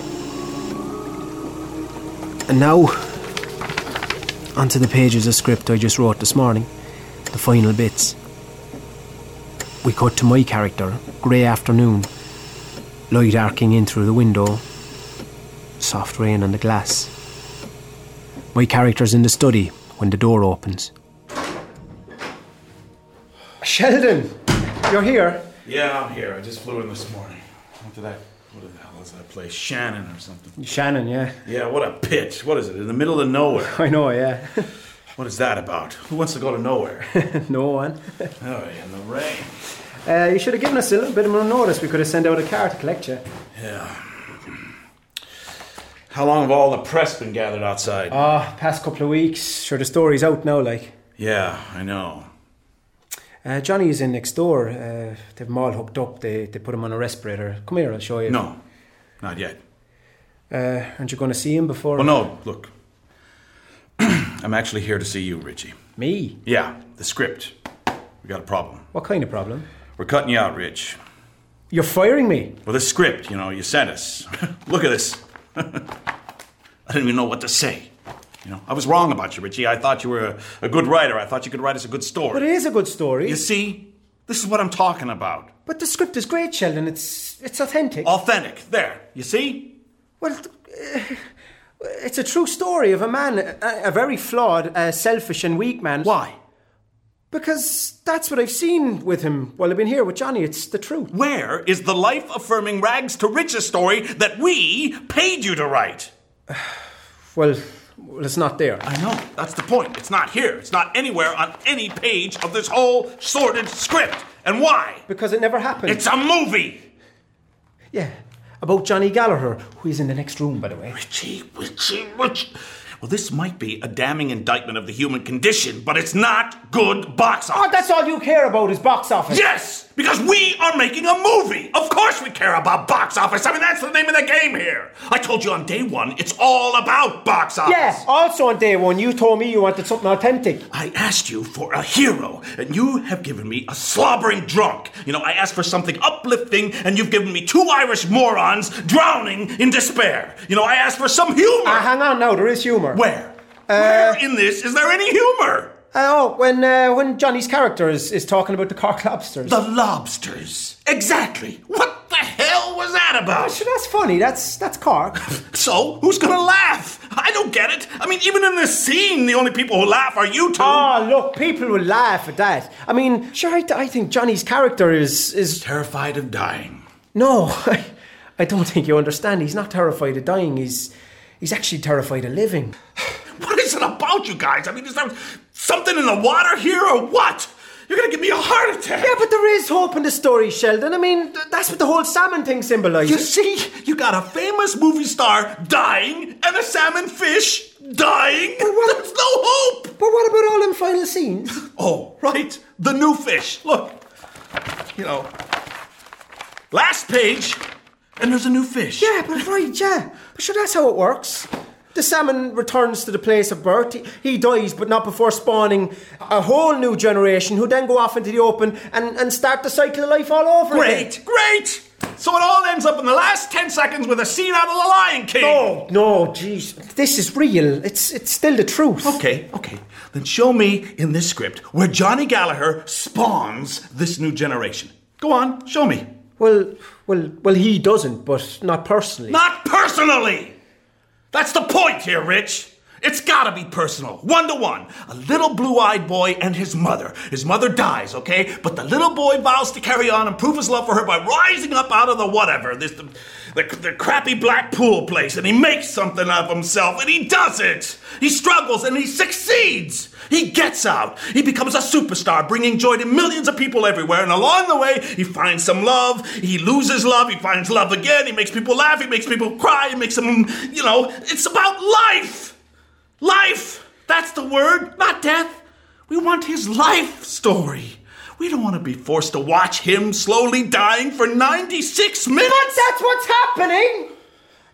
And now, onto the pages of script I just wrote this morning. The final bits. We cut to my character, grey afternoon. Light arcing in through the window. Soft rain on the glass. My character's in the study when the door opens. Sheldon, you're here. Yeah, I'm here. I just flew in this morning. Went to that. What the hell is that place? Shannon or something? Shannon, yeah. Yeah, what a pitch. What is it? In the middle of nowhere. [LAUGHS] I know, yeah. [LAUGHS] What is that about? Who wants to go to nowhere? [LAUGHS] no one. Oh, in the rain. Uh, you should have given us a little bit more notice. We could have sent out a car to collect you. Yeah. How long have all the press been gathered outside? Ah, past couple of weeks. Sure, the story's out now, like. yeah, I know. Uh, Johnny is in next door. Uh, they've them all hooked up. They, they put him on a respirator. Come here, I'll show you. No, not yet. Uh, aren't you going to see him before? Well, no, look. [CLEARS THROAT] I'm actually here to see you, Richie. Me? Yeah, the script. We got a problem. What kind of problem? We're cutting you out, Rich. You're firing me? Well, the script, you know, you sent us. [LAUGHS] look at this. [LAUGHS] I didn't even know what to say. You know, I was wrong about you, Richie. I thought you were a, a good writer. I thought you could write us a good story. But it is a good story. You see, this is what I'm talking about. But the script is great, Sheldon. It's it's authentic. Authentic. There. You see? Well, uh, it's a true story of a man, a, a very flawed, uh, selfish, and weak man. Why? Because that's what I've seen with him while I've been here with Johnny. It's the truth. Where is the life affirming rags to riches story that we paid you to write? [SIGHS] Well, well, it's not there. I know. That's the point. It's not here. It's not anywhere on any page of this whole sordid script. And why? Because it never happened. It's a movie. Yeah, about Johnny Gallagher, who is in the next room, by the way. Richie, Richie, Richie. Well, this might be a damning indictment of the human condition, but it's not good box ah, office. Oh, that's all you care about is box office. Yes, because we are making a movie. Of course we care about box office. I mean, that's the name of the game here. I told you on day one, it's all about box office. Yeah, also on day one, you told me you wanted something authentic. I asked you for a hero, and you have given me a slobbering drunk. You know, I asked for something uplifting, and you've given me two Irish morons drowning in despair. You know, I asked for some humor. Ah, hang on now, there is humour. Where? Where in this is there any humor? Uh, oh, when uh, when Johnny's character is, is talking about the Cork lobsters. The lobsters. Exactly. What the hell was that about? Sure, that's funny. That's that's Cork. [LAUGHS] So, who's gonna laugh? I don't get it. I mean, even in this scene, the only people who laugh are you two. Oh, look, people will laugh at that. I mean, sure, I, I think Johnny's character is is terrified of dying. No, [LAUGHS] I, I don't think you understand. He's not terrified of dying. He's he's actually terrified of living. [SIGHS] [SIGHS] Is it about you guys? I mean, is there something in the water here or what? You're gonna give me a heart attack. Yeah, but there is hope in the story, Sheldon. I mean, th- that's what the whole salmon thing symbolises. You see, you got a famous movie star dying and a salmon fish dying. But what, There's no hope. But what about all them final scenes? Oh, right. The new fish. Look. You know. Last page, and there's a new fish. Yeah, but right, yeah. But sure, that's how it works. The salmon returns to the place of birth. He, he dies, but not before spawning a whole new generation who then go off into the open and, and start the cycle of life all over Great, again. great. So it all ends up in the last 10 seconds with a scene out of The Lion King. No, no, jeez. This is real. It's it's still the truth. Okay, okay. Then show me in this script where Johnny Gallagher spawns this new generation. Go on, show me. Well, well, well, he doesn't, but not personally. Not personally! That's the point here, Rich. It's gotta be personal, one to one. A little blue eyed boy and his mother. His mother dies, okay? But the little boy vows to carry on and prove his love for her by rising up out of the whatever, this, the, the, the crappy black pool place, and he makes something of himself, and he does it! He struggles and he succeeds! He gets out. He becomes a superstar, bringing joy to millions of people everywhere. And along the way, he finds some love. He loses love. He finds love again. He makes people laugh. He makes people cry. He makes them, you know, it's about life. Life. That's the word, not death. We want his life story. We don't want to be forced to watch him slowly dying for 96 minutes. But that's what's happening!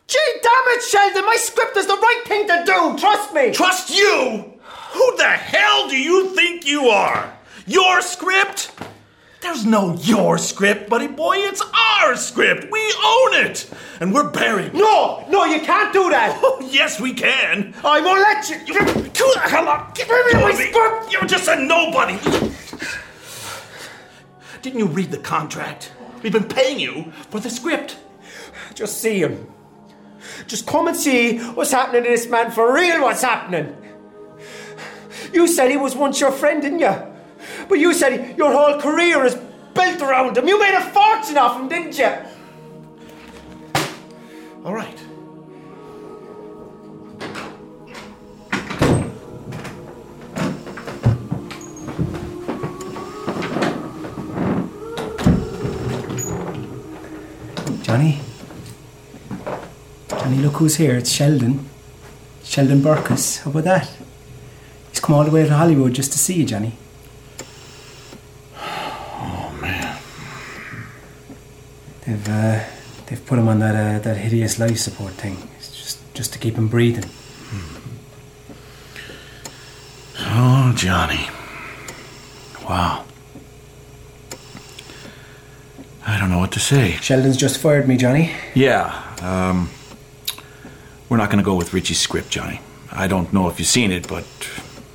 Gee, damn it, Sheldon! My script is the right thing to do! Trust me! Trust you? Who the hell do you think you are? Your script? There's no your script, buddy boy. It's our script. We own it. And we're buried. No, no, you can't do that! [LAUGHS] Oh, yes, we can. I won't let you! You the hell up? Give me my script. You're just a nobody. Didn't you read the contract? We've been paying you for the script. Just see him. Just come and see what's happening to this man for real, what's happening. You said he was once your friend, didn't you? But you said your whole career is built around him. You made a fortune off him, didn't you? All right. Johnny? Johnny, look who's here. It's Sheldon. Sheldon Burkus. How about that? He's come all the way to Hollywood just to see you, Johnny. Oh, man. They've uh, they've put him on that uh, that hideous life support thing. It's just just to keep him breathing. Oh, Johnny. Wow. I don't know what to say. Sheldon's just fired me, Johnny. Yeah, um, we're not going to go with Richie's script, Johnny. I don't know if you've seen it, but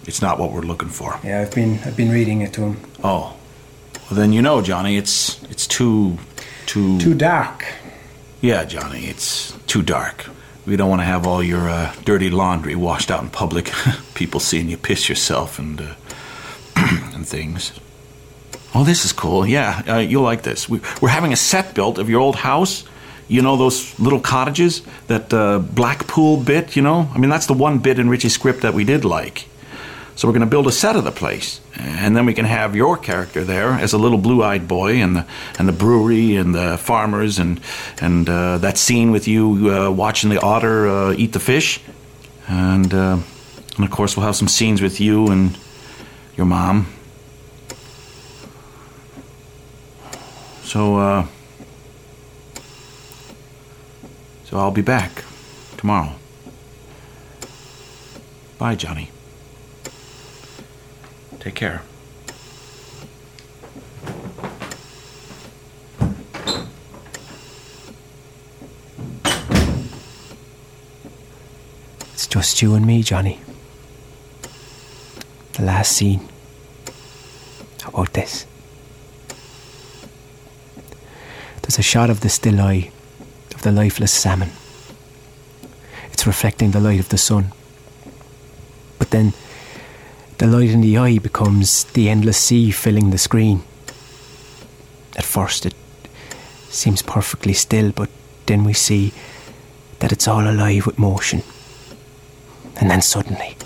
it's not what we're looking for. Yeah, I've been I've been reading it to him. Oh, well then you know, Johnny, it's it's too too Too dark. Yeah, Johnny, it's too dark. We don't want to have all your uh, dirty laundry washed out in public. [LAUGHS] People seeing you piss yourself and uh, [CLEARS THROAT] and things. Oh, this is cool. Yeah, uh, you'll like this. We, we're having a set built of your old house. You know those little cottages, that uh, Blackpool bit. You know, I mean that's the one bit in Richie's script that we did like. So we're going to build a set of the place, and then we can have your character there as a little blue-eyed boy, and the and the brewery and the farmers, and and uh, that scene with you uh, watching the otter uh, eat the fish, and uh, and of course we'll have some scenes with you and your mom. So uh, so I'll be back tomorrow. Bye, Johnny. Take care. It's just you and me, Johnny. The last scene. How about this? There's a shot of the still eye of the lifeless salmon. It's reflecting the light of the sun. But then the light in the eye becomes the endless sea filling the screen. At first, it seems perfectly still, but then we see that it's all alive with motion. And then suddenly,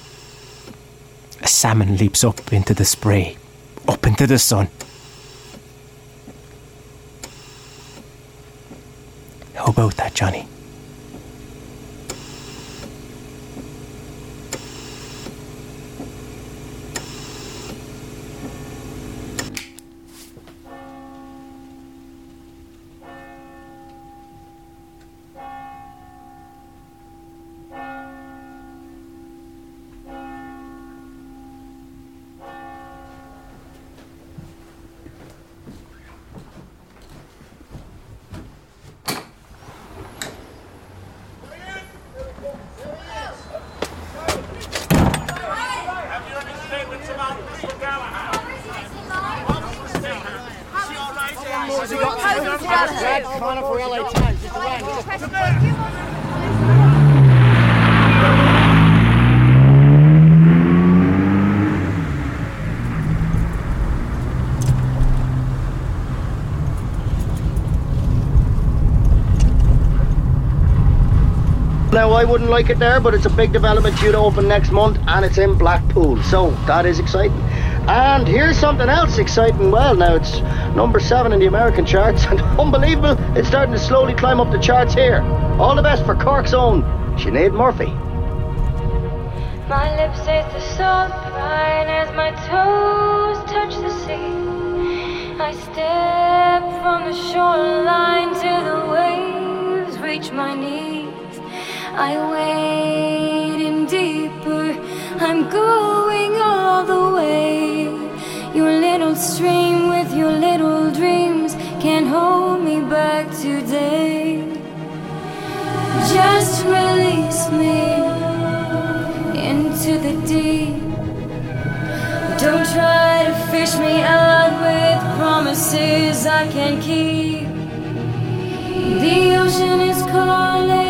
a salmon leaps up into the spray, up into the sun. How about that, Johnny? I wouldn't like it there, but it's a big development due to open next month, and it's in Blackpool, so that is exciting. And here's something else exciting. Well, now it's number seven in the American charts, [LAUGHS] and unbelievable, it's starting to slowly climb up the charts here. All the best for Cork's own Sinead Murphy. My lips taste the salt brine as my toes touch the sea. I step from the shoreline till the waves reach my knees. I wade in deeper. I'm going all the way. Your little stream with your little dreams can't hold me back today. Just release me into the deep. Don't try to fish me out with promises I can't keep. The ocean is calling,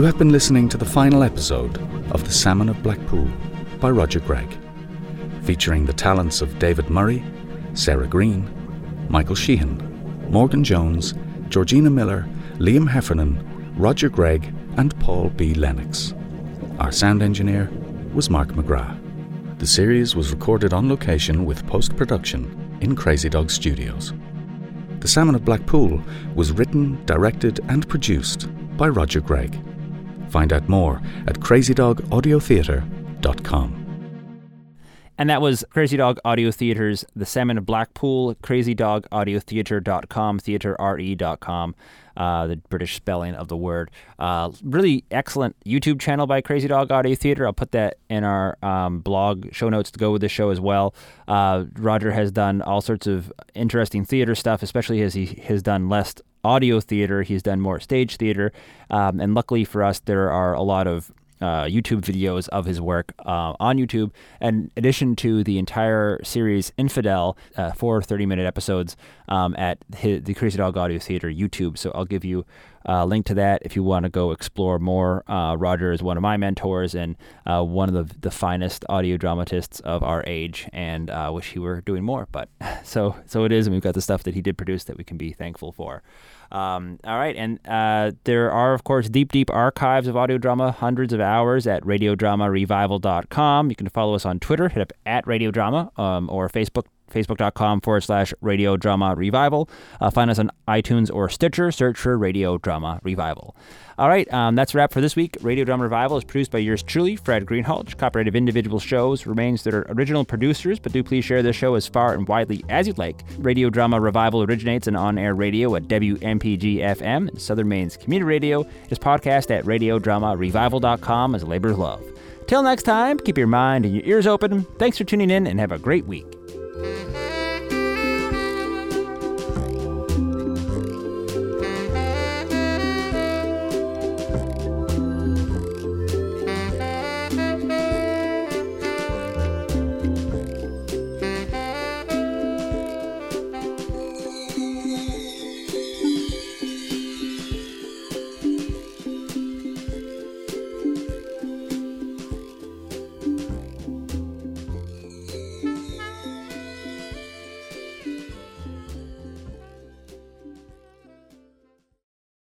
You have been listening to the final episode of The Salmon of Blackpool by Roger Gregg, featuring the talents of David Murray, Sarah Green, Michael Sheehan, Morgan Jones, Georgina Miller, Liam Heffernan, Roger Gregg, and Paul B. Lennox. Our sound engineer was Mark McGrath. The series was recorded on location with post production in Crazy Dog Studios. The Salmon of Blackpool was written, directed, and produced by Roger Gregg. Find out more at crazydogaudiotheatre.com. And that was Crazy Dog Audio Theater's The Salmon of Blackpool, crazydogaudiotheater.com, theaterre.com, uh, the British spelling of the word. Uh, really excellent YouTube channel by Crazy Dog Audio Theater. I'll put that in our um, blog show notes to go with the show as well. Uh, Roger has done all sorts of interesting theater stuff, especially as he has done less audio theater. He's done more stage theater. Um, and luckily for us, there are a lot of uh, YouTube videos of his work uh, on YouTube, in addition to the entire series Infidel, uh, four 30 minute episodes um, at his, the Crazy Dog Audio Theater YouTube. So I'll give you a link to that if you want to go explore more. Uh, Roger is one of my mentors and uh, one of the, the finest audio dramatists of our age, and I uh, wish he were doing more. But [LAUGHS] so so it is, and we've got the stuff that he did produce that we can be thankful for. Um, all right, and uh, there are, of course, deep, deep archives of audio drama, hundreds of hours at radiodramarevival.com. You can follow us on Twitter, hit up at radiodrama, um, or Facebook facebook.com forward slash radio drama revival. Uh, find us on iTunes or Stitcher. Search for Radio Drama Revival. All right, um, that's a wrap for this week. Radio Drama Revival is produced by yours truly, Fred Greenhalgh. Copyright of individual shows remains their original producers, but do please share this show as far and widely as you'd like. Radio Drama Revival originates in on-air radio at WMPG FM, Southern Maine's community radio. Is podcast at radiodramarevival.com as labor of love. Till next time, keep your mind and your ears open. Thanks for tuning in and have a great week.